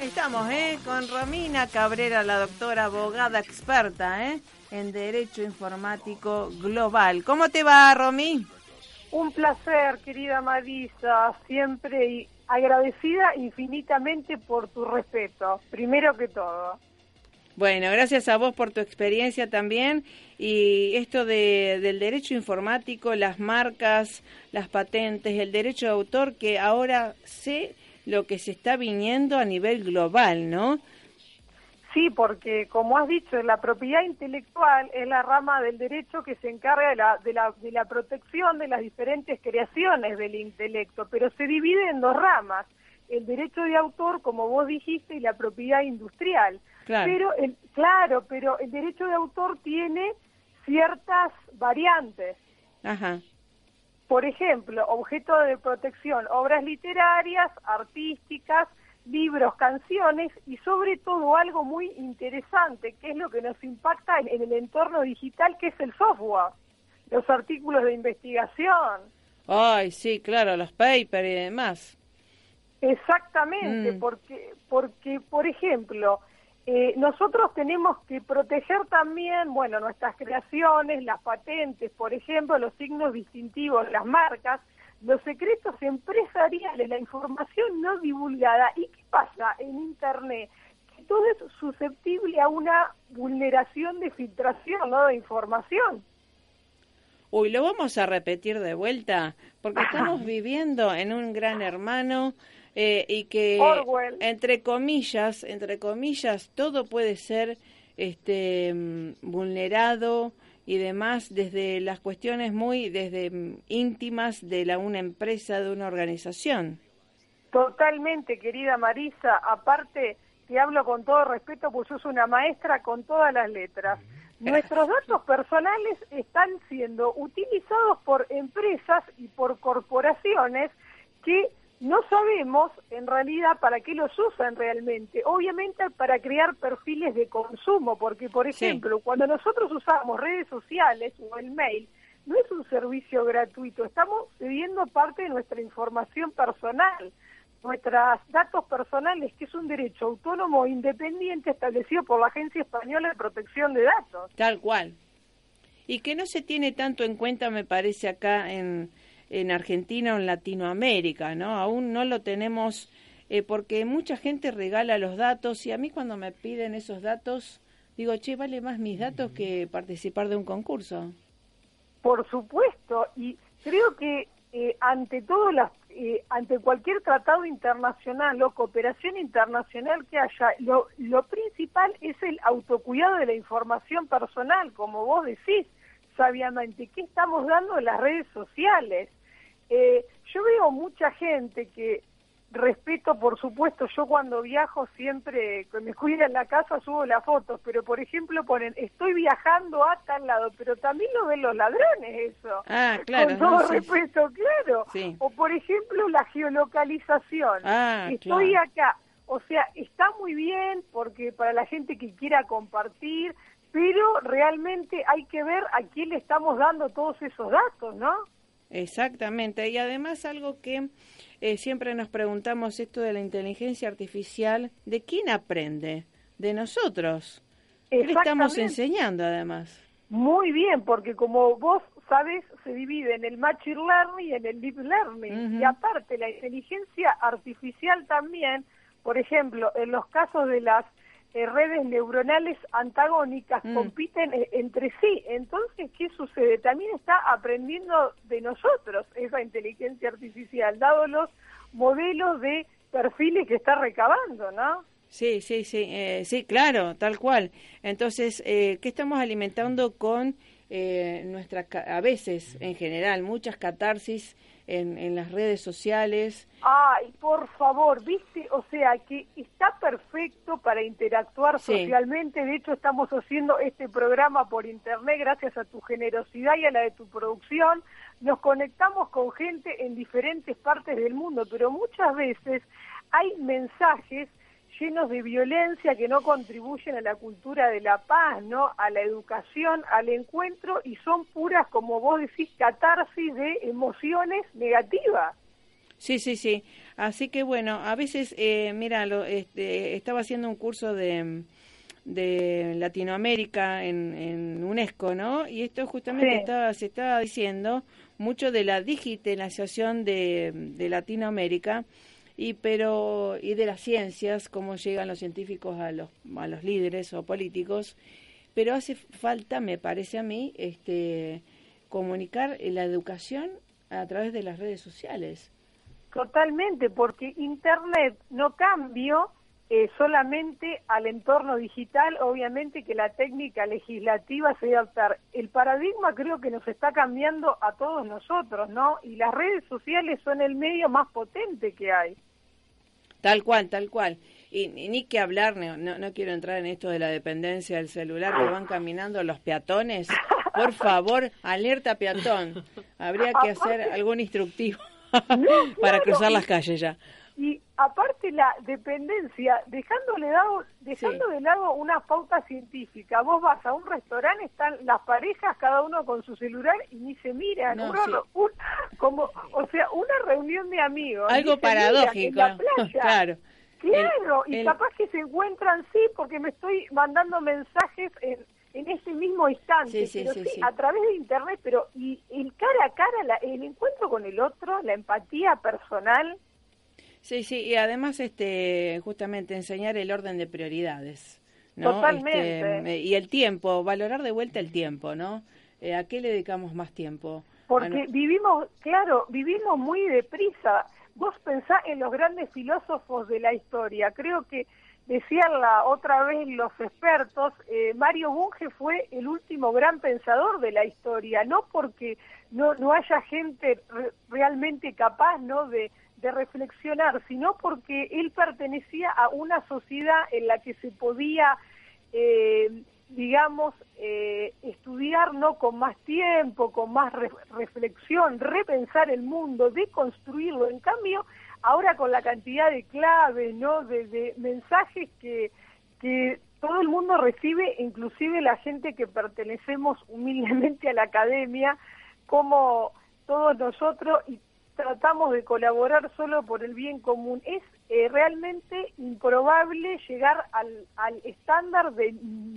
Estamos ¿eh? con Romina Cabrera, la doctora abogada experta ¿eh? en Derecho Informático Global. ¿Cómo te va, Romy? Un placer, querida Marisa, siempre agradecida infinitamente por tu respeto, primero que todo. Bueno, gracias a vos por tu experiencia también y esto de, del derecho informático, las marcas, las patentes, el derecho de autor, que ahora sé lo que se está viniendo a nivel global, ¿no? Sí, porque como has dicho, la propiedad intelectual es la rama del derecho que se encarga de la, de la, de la protección de las diferentes creaciones del intelecto, pero se divide en dos ramas, el derecho de autor, como vos dijiste, y la propiedad industrial. Claro. Pero el, claro, pero el derecho de autor tiene ciertas variantes. Ajá. Por ejemplo, objeto de protección, obras literarias, artísticas, libros, canciones y sobre todo algo muy interesante, que es lo que nos impacta en, el entorno digital, que es el software, los artículos de investigación. Ay, sí, claro, los papers y demás. Exactamente, Mm. porque, porque, por ejemplo, eh, nosotros tenemos que proteger también, bueno, nuestras creaciones, las patentes, por ejemplo, los signos distintivos, las marcas, los secretos empresariales, la información no divulgada. ¿Y qué pasa en Internet? Que todo es susceptible a una vulneración de filtración, ¿no? De información. Uy, lo vamos a repetir de vuelta, porque estamos viviendo en un gran hermano eh, y que, Orwell. entre comillas, entre comillas, todo puede ser este mm, vulnerado y demás desde las cuestiones muy desde mm, íntimas de la una empresa de una organización. Totalmente, querida Marisa. Aparte, te hablo con todo respeto, pues sos una maestra con todas las letras. Nuestros datos personales están siendo utilizados por empresas y por corporaciones que no sabemos en realidad para qué los usan realmente. Obviamente para crear perfiles de consumo, porque por Sí. ejemplo, cuando nosotros usamos redes sociales o el mail, no es un servicio gratuito, estamos cediendo parte de nuestra información personal, nuestros datos personales, que es un derecho autónomo e independiente establecido por la Agencia Española de Protección de Datos. Tal cual. Y que no se tiene tanto en cuenta, me parece, acá en, en Argentina o en Latinoamérica, ¿no? Aún no lo tenemos eh, porque mucha gente regala los datos y a mí cuando me piden esos datos, digo, che, vale más mis datos que participar de un concurso. Por supuesto, y creo que eh, ante todo las eh, ante cualquier tratado internacional o cooperación internacional que haya, lo, lo principal es el autocuidado de la información personal, como vos decís sabiamente. ¿Qué estamos dando en las redes sociales? Eh, yo veo mucha gente que respeto, por supuesto, yo cuando viajo siempre, cuando me cuida en la casa subo las fotos, pero por ejemplo ponen, estoy viajando a tal lado, pero también lo ven los ladrones eso. Ah, claro. Con todo respeto, claro. O por ejemplo la geolocalización. Ah, estoy acá. O sea, está muy bien porque para la gente que quiera compartir, pero realmente hay que ver a quién le estamos dando todos esos datos, ¿no? Exactamente, y además algo que eh, siempre nos preguntamos esto de la inteligencia artificial, ¿de quién aprende? De nosotros. ¿Qué le estamos enseñando además? Muy bien, porque como vos sabes, se divide en el Machine Learning y en el Deep Learning. Y aparte, la inteligencia artificial también, por ejemplo, en los casos de las eh, redes neuronales antagónicas mm. compiten eh, entre sí. Entonces, ¿qué sucede? También está aprendiendo de nosotros esa inteligencia artificial, dado los modelos de perfiles que está recabando, ¿no? Sí, sí, sí, eh, sí, claro, tal cual. Entonces, ¿qué estamos alimentando con eh, nuestra, a veces, en general, muchas catarsis en, en las redes sociales? Ay, por favor, viste, o sea, que está perfecto para interactuar socialmente. De hecho, estamos haciendo este programa por internet gracias a tu generosidad y a la de tu producción. Nos conectamos con gente en diferentes partes del mundo, pero muchas veces hay mensajes llenos de violencia que no contribuyen a la cultura de la paz, ¿no? A la educación, al encuentro y son puras, como vos decís, catarsis de emociones negativas. Sí, sí, sí. Así que bueno, a veces, eh, mira, lo, este, estaba haciendo un curso de, de Latinoamérica en, en, UNESCO, ¿no? Y esto justamente estaba, se estaba diciendo mucho de la digitalización de, de Latinoamérica y pero y de las ciencias cómo llegan los científicos a los a los líderes o políticos pero hace falta me parece a mí este comunicar la educación a través de las redes sociales totalmente porque internet no cambió eh, solamente al entorno digital, obviamente que la técnica legislativa se debe adaptar. El paradigma creo que nos está cambiando a todos nosotros, ¿no? Y las redes sociales son el medio más potente que hay. Tal cual, tal cual. Y, ni que hablar, no, no, quiero entrar en esto de la dependencia del celular que van caminando los peatones. Por favor, alerta peatón. Habría que hacer algún instructivo para cruzar las calles ya. Y aparte la dependencia, dejándole lado, dejando de lado una pauta científica, vos vas a un restaurante, están las parejas, cada uno con su celular y ni se miran, como, o sea, una reunión de amigos. Algo paradójico. claro. Claro, y capaz que se encuentran, sí, porque me estoy mandando mensajes en, en ese mismo instante, sí, pero sí, a través de internet, pero y el cara a cara, el encuentro con el otro, la empatía personal, Sí, sí, y además este justamente enseñar el orden de prioridades. ¿no? Totalmente. Este, y el tiempo, valorar de vuelta el tiempo, ¿no? Eh, ¿A qué le dedicamos más tiempo? Porque vivimos, claro, vivimos muy deprisa. Vos pensás en los grandes filósofos de la historia. Creo que decían la otra vez los expertos, eh, Mario Bunge fue el último gran pensador de la historia, no porque no, no haya gente realmente capaz, ¿no? De, de reflexionar, sino porque él pertenecía a una sociedad en la que se podía, eh, digamos, eh, estudiar no con más tiempo, con más reflexión, repensar el mundo, deconstruirlo. En cambio, ahora con la cantidad de claves, ¿no? De, de mensajes que, que todo el mundo recibe, inclusive la gente que pertenecemos humildemente a la academia, como todos nosotros y tratamos de colaborar solo por el bien común. Es eh, realmente improbable llegar al, al estándar de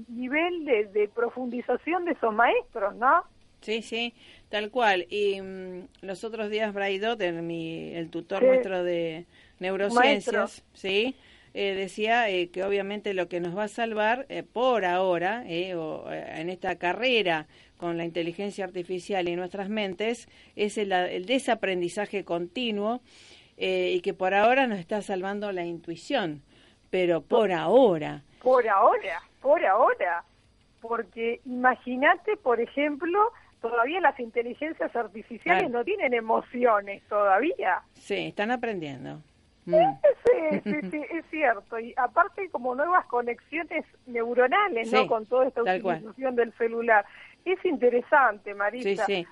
nivel de, de, profundización de esos maestros, ¿no? Sí, sí, tal cual. Y mm, los otros días Braidot, el, mi, el tutor Sí. nuestro de neurociencias, Maestro. sí, eh, decía eh, que obviamente lo que nos va a salvar eh, por ahora, eh, o, eh, en esta carrera con la inteligencia artificial y nuestras mentes, es el, el desaprendizaje continuo eh, y que por ahora nos está salvando la intuición, pero por ahora. Por ahora, por ahora. Porque imagínate, por ejemplo, todavía las inteligencias artificiales Claro. no tienen emociones todavía. Sí, están aprendiendo. Mm. Sí, sí, sí, es cierto. Y aparte como nuevas conexiones neuronales, Sí, ¿no? Con toda esta cual. utilización del celular. Es interesante, Sí, Marisa. sí.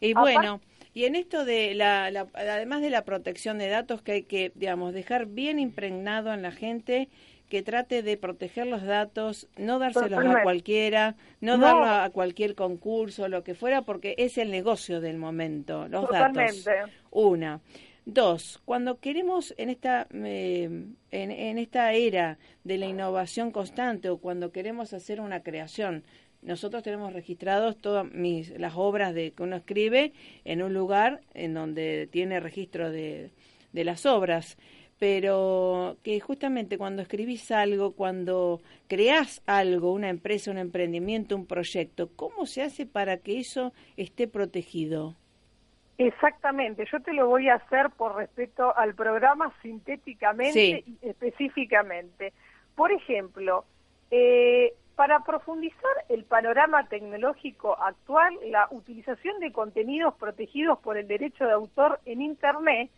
Y Apar- bueno, y en esto de la, la- además de la protección de datos que hay que, digamos, dejar bien impregnado en la gente que trate de proteger los datos, no dárselos a cualquiera, no, No. darlo a cualquier concurso, lo que fuera, porque es el negocio del momento, los datos. Totalmente. Una. Dos, cuando queremos en esta, eh, en, en esta era de la innovación constante o cuando queremos hacer una creación, nosotros tenemos registrados todas mis, las obras de, que uno escribe en un lugar en donde tiene registro de, de las obras, pero que justamente cuando escribís algo, cuando creás algo, una empresa, un emprendimiento, un proyecto, ¿cómo se hace para que eso esté protegido? Exactamente, yo te lo voy a hacer por respeto al programa sintéticamente Sí. y específicamente. Por ejemplo, eh, para profundizar el panorama tecnológico actual, la utilización de contenidos protegidos por el derecho de autor en Internet,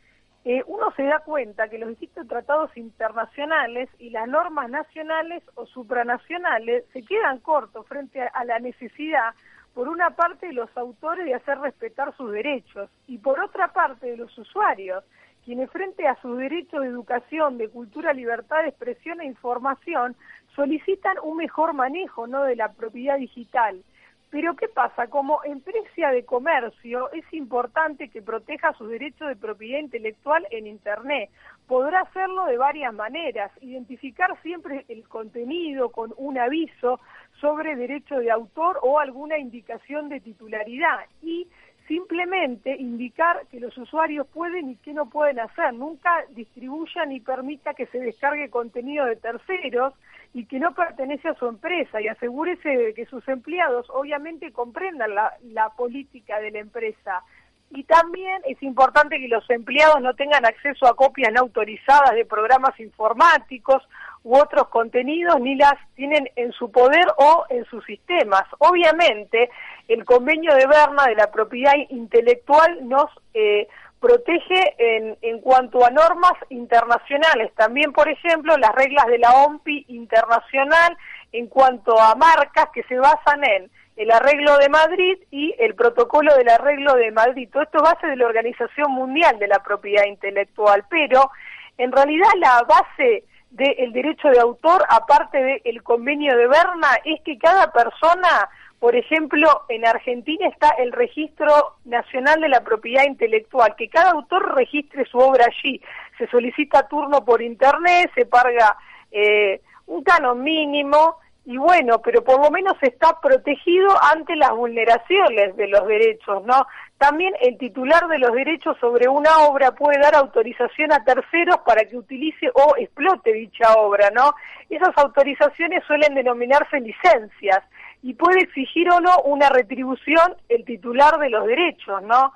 eh, uno se da cuenta que los distintos tratados internacionales y las normas nacionales o supranacionales se quedan cortos frente a, a la necesidad por una parte de los autores de hacer respetar sus derechos y por otra parte de los usuarios, quienes frente a sus derechos de educación, de cultura, libertad de expresión e información solicitan un mejor manejo de la propiedad digital. Pero ¿qué pasa? Como empresa de comercio es importante que proteja sus derechos de propiedad intelectual en Internet. Podrá hacerlo de varias maneras, identificar siempre el contenido con un aviso sobre derecho de autor o alguna indicación de titularidad y simplemente indicar que los usuarios pueden y qué no pueden hacer. Nunca distribuya ni permita que se descargue contenido de terceros y que no pertenece a su empresa y asegúrese de que sus empleados obviamente comprendan la, la política de la empresa. Y también es importante que los empleados no tengan acceso a copias no autorizadas de programas informáticos u otros contenidos, ni las tienen en su poder o en sus sistemas. Obviamente, el convenio de Berna de la propiedad intelectual nos eh, protege en, en cuanto a normas internacionales. También, por ejemplo, las reglas de la OMPI internacional en cuanto a marcas que se basan en el arreglo de Madrid y el protocolo del arreglo de Madrid. Todo esto es base de la Organización Mundial de la Propiedad Intelectual, pero en realidad la base del derecho de autor, aparte del convenio de Berna, es que cada persona, por ejemplo, en Argentina está el registro nacional de la propiedad intelectual, que cada autor registre su obra allí. Se solicita turno por internet, se paga eh, un canon mínimo, y bueno, pero por lo menos está protegido ante las vulneraciones de los derechos, ¿no? También el titular de los derechos sobre una obra puede dar autorización a terceros para que utilice o explote dicha obra, ¿no? Esas autorizaciones suelen denominarse licencias y puede exigir o no una retribución el titular de los derechos, ¿no?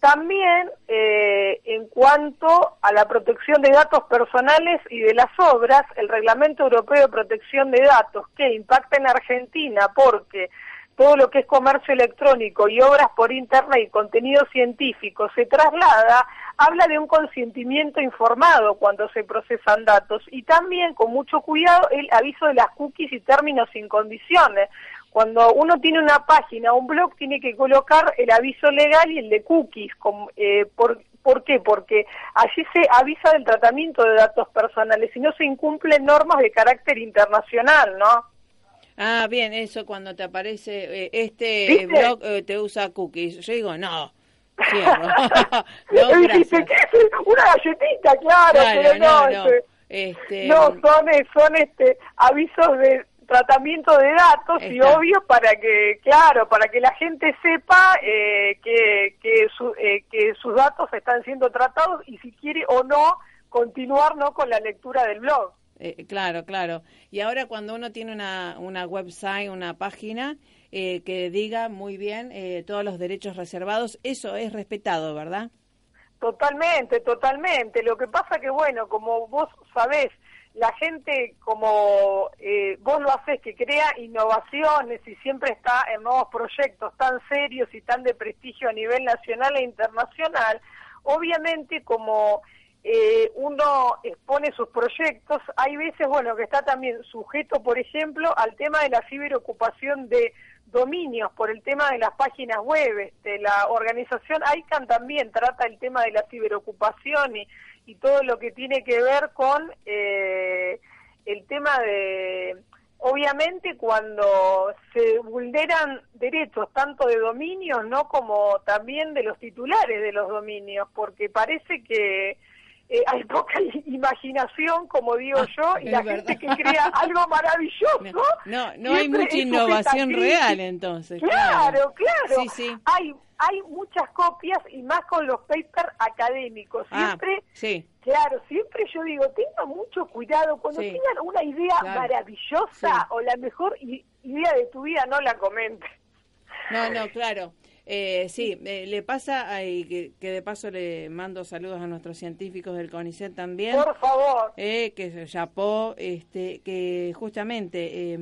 También eh, en cuanto a la protección de datos personales y de las obras, el Reglamento Europeo de Protección de Datos que impacta en Argentina porque todo lo que es comercio electrónico y obras por Internet y contenido científico se traslada, habla de un consentimiento informado cuando se procesan datos y también con mucho cuidado el aviso de las cookies y términos sin condiciones. Cuando uno tiene una página, un blog, tiene que colocar el aviso legal y el de cookies. eh, por, ¿Por qué? Porque allí se avisa del tratamiento de datos personales y no se incumplen normas de carácter internacional, ¿no? Ah, bien, eso cuando te aparece eh, este ¿Viste? blog eh, te usa cookies. Yo digo, no, cierro. no, gracias. ¿qué es? Una galletita, claro, Claro, pero no, no, no. este, Este, no, son, eh, son este, avisos de tratamiento de datos y obvio para que, claro, para que la gente sepa eh, que, que, su- eh, que sus datos están siendo tratados y si quiere o no continuar no con la lectura del blog. Eh, claro, claro. Y ahora cuando uno tiene una, una website, una página eh, que diga muy bien eh, todos los derechos reservados, eso es respetado, ¿verdad? Totalmente, totalmente. Lo que pasa que, bueno, como vos sabés, la gente, como eh, vos lo haces, que crea innovaciones y siempre está en nuevos proyectos tan serios y tan de prestigio a nivel nacional e internacional, obviamente como eh, uno expone sus proyectos, hay veces, bueno, que está también sujeto, por ejemplo, al tema de la ciberocupación de dominios por el tema de las páginas web. Este, la organización ICANN también trata el tema de la ciberocupación y, y todo lo que tiene que ver con eh, el tema de, obviamente, cuando se vulneran derechos tanto de dominios, no como también de los titulares de los dominios, porque parece que eh, hay poca imaginación, como digo yo, y la verdad. gente que crea algo maravilloso. No, no hay siempre mucha innovación real entonces. Claro, claro. Sí, sí. Hay, hay muchas copias y más con los papers académicos. Ah, Siempre, sí. claro, siempre yo digo, tengan mucho cuidado. Cuando Sí. tengan una idea Claro. maravillosa Sí. o la mejor idea de tu vida, no la comentes. No, no, claro. Eh, sí, eh, le pasa, ahí que, que de paso le mando saludos a nuestros científicos del CONICET también. Por favor. eh, que se este, que justamente, eh,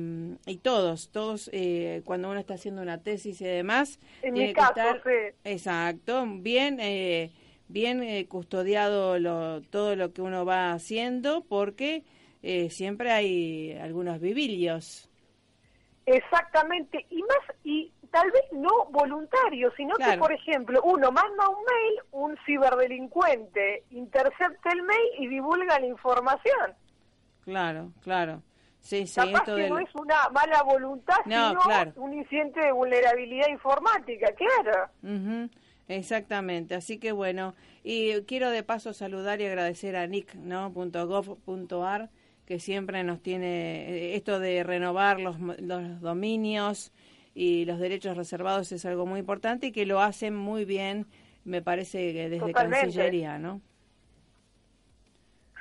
y todos, todos, eh, cuando uno está haciendo una tesis y demás, En tiene mi que caso, estar, sí. exacto, bien, eh, bien eh, custodiado lo, todo lo que uno va haciendo, porque eh, siempre hay algunos vivillos. Exactamente, y más, y tal vez no voluntario, sino que, por ejemplo, uno manda un mail, un ciberdelincuente intercepta el mail y divulga la información. Claro, claro. Sí, sí, Capaz esto que del- no es una mala voluntad, No, sino claro. un incidente de vulnerabilidad informática, claro. Exactamente, así que bueno, y quiero de paso saludar y agradecer a nick, ¿no? Punto gov punto ar, que siempre nos tiene eh, esto de renovar los, los dominios y los derechos reservados es algo muy importante y que lo hacen muy bien, me parece que desde Totalmente. Cancillería, ¿no?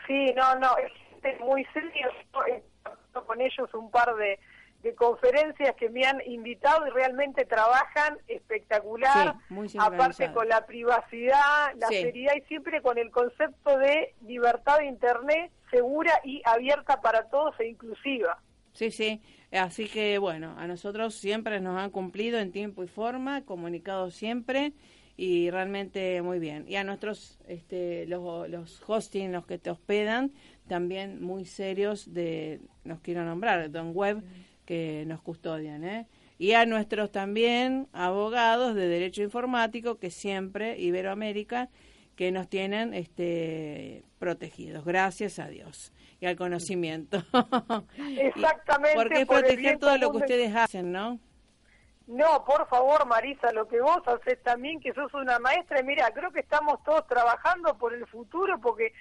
Sí, no, no, es muy serio. Yo he tenido con ellos un par de, de conferencias que me han invitado y realmente trabajan espectacular. Sí, muy aparte con la privacidad, la Sí. seriedad y siempre con el concepto de libertad de Internet segura y abierta para todos e inclusiva. Sí, sí. Así que bueno, a nosotros siempre nos han cumplido en tiempo y forma, comunicado siempre y realmente muy bien. Y a nuestros, este, los, los hosting, los que te hospedan, también muy serios de, nos quiero nombrar, Don Web, que nos custodian, ¿eh? Y a nuestros también abogados de derecho informático que siempre, Iberoamérica, que nos tienen este, protegidos, gracias a Dios y al conocimiento. Exactamente, Porque es por proteger todo lo que ustedes hacen, ¿no? No, por favor, Marisa, lo que vos haces también, que sos una maestra, y mira, creo que estamos todos trabajando por el futuro, porque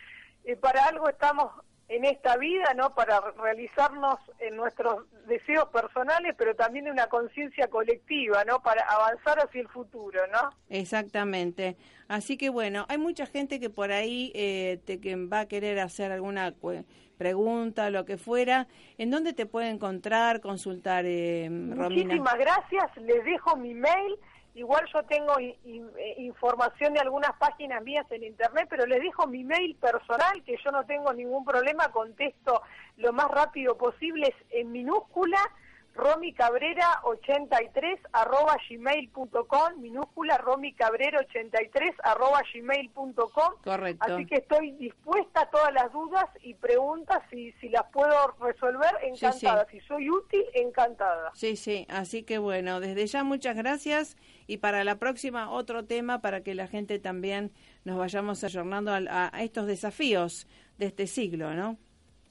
eh, para algo estamos en esta vida, ¿no? Para realizarnos en nuestros deseos personales, pero también una conciencia colectiva, ¿no? Para avanzar hacia el futuro, ¿no? Exactamente. Así que bueno, hay mucha gente que por ahí eh, te, que va a querer hacer alguna pregunta, lo que fuera. ¿En dónde te puede encontrar, consultar, eh, Romina? Muchísimas gracias, les dejo mi mail. Igual yo tengo eh, información de algunas páginas mías en internet, pero les dejo mi mail personal, que yo no tengo ningún problema, contesto lo más rápido posible, es en minúscula, romicabrera83 arroba gmail.com, minúscula romicabrera83 arroba gmail.com. Correcto. Así que estoy dispuesta a todas las dudas y preguntas, si, si las puedo resolver, Sí, encantada. sí. Si soy útil, encantada. Sí, sí, así que bueno, desde ya muchas gracias y para la próxima otro tema para que la gente también nos vayamos ayornando a, a estos desafíos de este siglo, ¿no?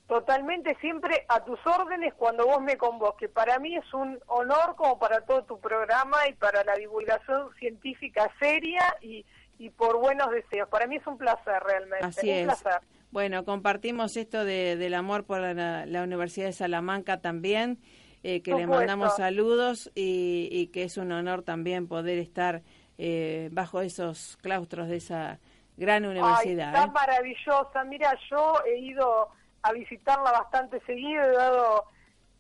Totalmente siempre a tus órdenes cuando vos me convoques. Para mí es un honor como para todo tu programa y para la divulgación científica seria y, y por buenos deseos. Para mí es un placer realmente. Así un es. placer. Bueno, compartimos esto de, del amor por la, la Universidad de Salamanca también eh, que le mandamos saludos y, y que es un honor también poder estar eh, bajo esos claustros de esa gran Ay, universidad. está ¿eh? maravillosa. Mira, yo he ido a visitarla bastante seguido, he dado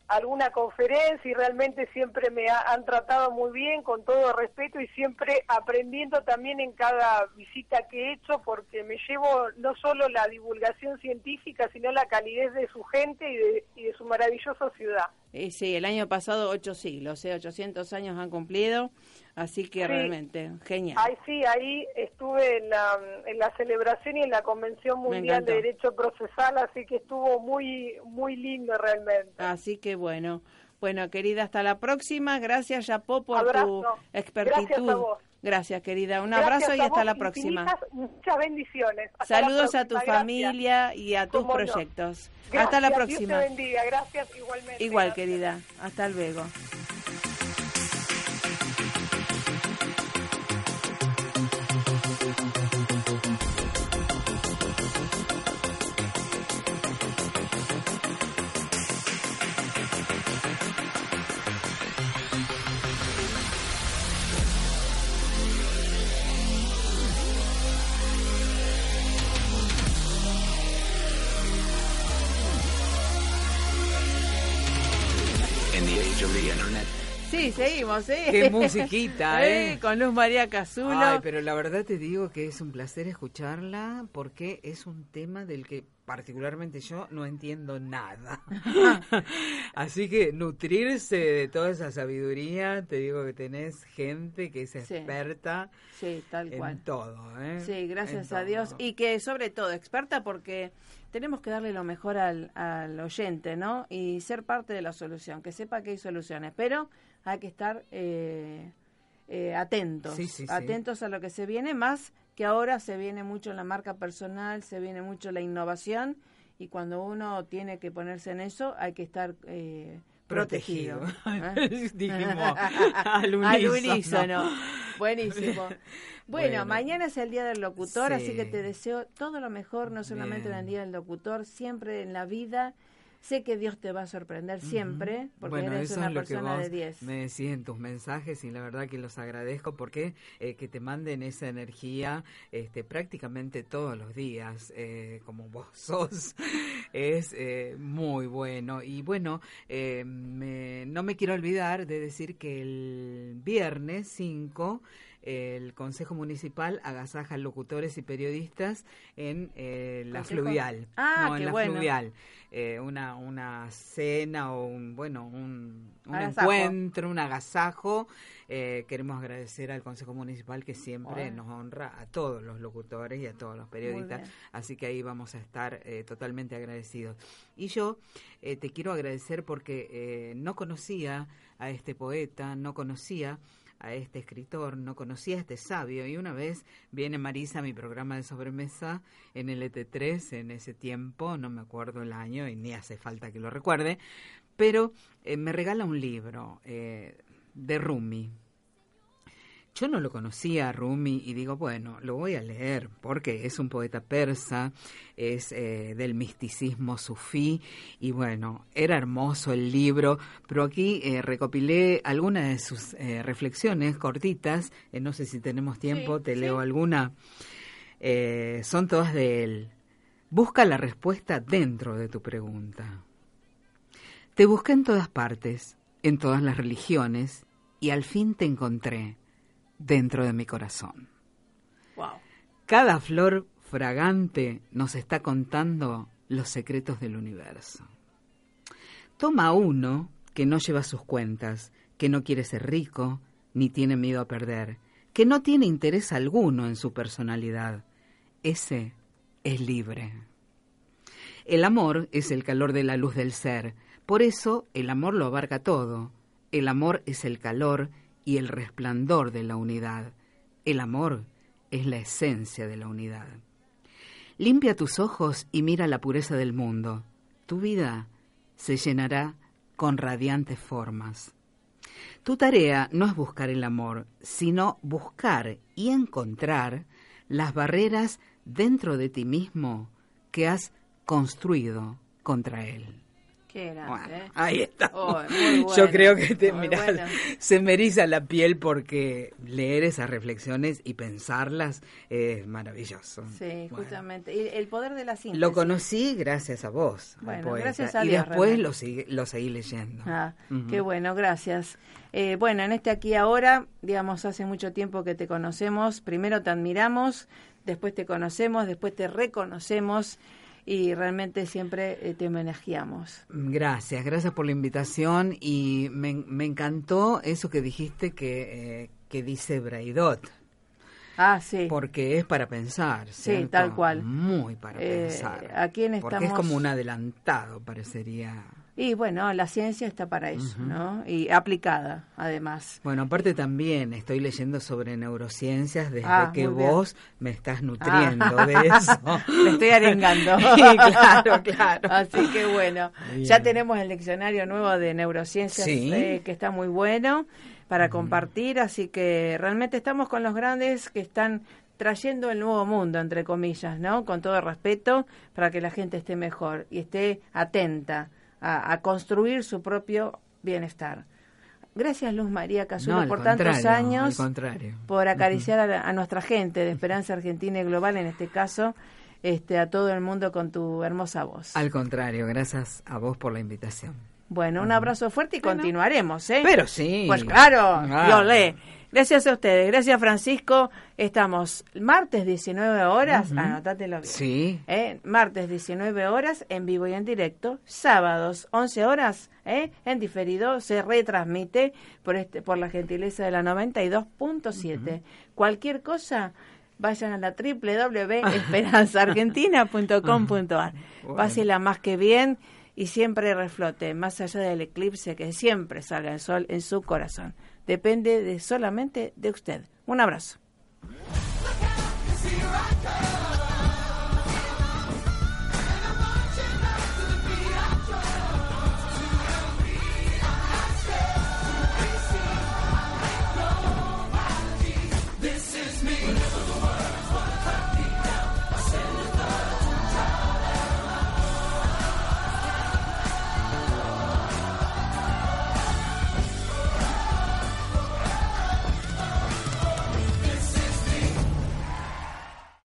alguna conferencia y realmente siempre me ha- han tratado muy bien, con todo respeto y siempre aprendiendo también en cada visita que he hecho, porque me llevo no solo la divulgación científica, sino la calidez de su gente y de, y de su maravillosa ciudad. Y sí, el año pasado ocho siglos, ¿eh? 800 años han cumplido, así que Sí. realmente genial. Ahí sí, ahí estuve en la, en la celebración y en la Convención Mundial de Derecho Procesal, así que estuvo muy muy lindo realmente. Así que bueno, bueno querida, hasta la próxima. Gracias, Yapó, por Abrazo. tu expertitud. Gracias a vos. Gracias, querida. Un Gracias abrazo y hasta la próxima. Muchas bendiciones. Hasta Saludos a tu gracias. familia y a tus Cómo proyectos. Hasta la Dios próxima. te bendiga. Gracias igualmente. Igual, Gracias. querida. Hasta luego. Seguimos, ¿eh? Qué musiquita, ¿eh? Con Luz María Casulo. Ay, pero la verdad te digo que es un placer escucharla porque es un tema del que particularmente yo no entiendo nada. Así que nutrirse de toda esa sabiduría, te digo que tenés gente que es Sí. experta Sí, tal en cual. todo. ¿eh? Sí, gracias En a Dios. Y que sobre todo experta porque tenemos que darle lo mejor al, al oyente, ¿no? Y ser parte de la solución, que sepa que hay soluciones, pero hay que estar eh, eh, atentos, Sí, sí, sí. atentos a lo que se viene, más que ahora se viene mucho la marca personal, se viene mucho la innovación y cuando uno tiene que ponerse en eso hay que estar eh, protegido. Protegido. ¿eh? Dijimos al Al unísono. Buenísimo. Bueno, Bueno. mañana es el Día del Locutor, así Sí. que te deseo todo lo mejor, no solamente en el. Día del Locutor, siempre en la vida. Sé que Dios te va a sorprender siempre, porque bueno, eres eso una es lo que persona vos de 10. me decís en tus mensajes y la verdad que los agradezco porque eh, que te manden esa energía este, prácticamente todos los días, eh, como vos sos, es eh, muy bueno. Y bueno, eh, me- no me quiero olvidar de decir que el viernes 5 el Consejo Municipal agasaja locutores y periodistas en eh, la ¿Consejo? fluvial. Ah, no, en la bueno. fluvial. Eh, una, una cena o un, bueno, un, encuentro, un agasajo. Eh, queremos agradecer al Consejo Municipal que siempre nos honra a todos los locutores y a todos los periodistas. Así que ahí vamos a estar eh, totalmente agradecidos. Y yo eh, te quiero agradecer porque eh, no conocía a este poeta, no conocía a este escritor, no conocía a este sabio y una vez viene Marisa a mi programa de sobremesa en el ET3 en ese tiempo, no me acuerdo el año y ni hace falta que lo recuerde, pero eh, me regala un libro eh, de Rumi. Yo no lo conocía a Rumi y digo, bueno, lo voy a leer porque es un poeta persa, es eh, del misticismo sufí y bueno, era hermoso el libro, pero aquí eh, recopilé algunas de sus eh, reflexiones cortitas, no sé si tenemos tiempo, Sí, te sí. leo alguna, son todas de él. Busca la respuesta dentro de tu pregunta. Te busqué en todas partes, en todas las religiones, y al fin te encontré dentro de mi corazón. Wow. Cada flor fragante nos está contando los secretos del universo. Toma uno que no lleva sus cuentas, que no quiere ser rico, ni tiene miedo a perder, que no tiene interés alguno en su personalidad. Ese es libre. El amor es el calor de la luz del ser, por eso el amor lo abarca todo. El amor es el calor y el resplandor de la unidad. El amor es la esencia de la unidad. Limpia tus ojos y mira la pureza del mundo. Tu vida se llenará con radiantes formas. Tu tarea no es buscar el amor, sino buscar y encontrar las barreras dentro de ti mismo que has construido contra él. Qué grande, Bueno, ¿eh? ahí está. Oh, muy Yo bueno, creo que te, mirá, bueno. se me eriza la piel porque leer esas reflexiones y pensarlas es maravilloso. Sí, Bueno. justamente. Y el poder de la síntesis. Lo conocí gracias a vos, al Bueno, poeta, gracias a y Dios, después realmente. lo, sigue- lo seguí leyendo. Ah, Ujú. qué bueno, gracias. Eh, bueno, en este aquí ahora, digamos, hace mucho tiempo que te conocemos. Primero te admiramos, después te conocemos, después te reconocemos y realmente siempre eh, te homenajeamos. Gracias, gracias por la invitación y me, me encantó eso que dijiste que, eh, que dice Braidot, Ah, sí. porque es para pensar. Sí, ¿cierto? tal cual. Muy para Eh, pensar. ¿a quién Porque es estamos? como un adelantado, parecería. Y bueno, la ciencia está para eso, ¿no? Y aplicada, además. Bueno, aparte también estoy leyendo sobre neurociencias desde Ah, que vos me estás nutriendo Ah. de eso. Me estoy arengando. Sí, claro, claro. Así que bueno, Bien. ya tenemos el diccionario nuevo de neurociencias Sí. eh, que está muy bueno para compartir, así que realmente estamos con los grandes que están trayendo el nuevo mundo, entre comillas, ¿no? Con todo respeto, para que la gente esté mejor y esté atenta a, a construir su propio bienestar. Gracias, Luz María Casulo, No, por tantos años por acariciar a, la- a nuestra gente de Esperanza Argentina y Global, en este caso, este, a todo el mundo con tu hermosa voz. Al contrario, gracias a vos por la invitación. Bueno, un abrazo fuerte y continuaremos, ¿eh? Pero sí. Pues claro, Ah. yo le. Gracias a ustedes, gracias Francisco. Estamos martes 19 horas, anótatelo bien. Sí. ¿eh? Martes 19 horas en vivo y en directo, sábados 11 horas ¿eh? en diferido, se retransmite por, este, por la gentileza de la 92.7. Cualquier cosa, vayan a la www.esperanzaargentina.com.ar. Pásela más que bien y siempre reflote, más allá del eclipse, que siempre salga el sol en su corazón. Depende de solamente de usted. Un abrazo.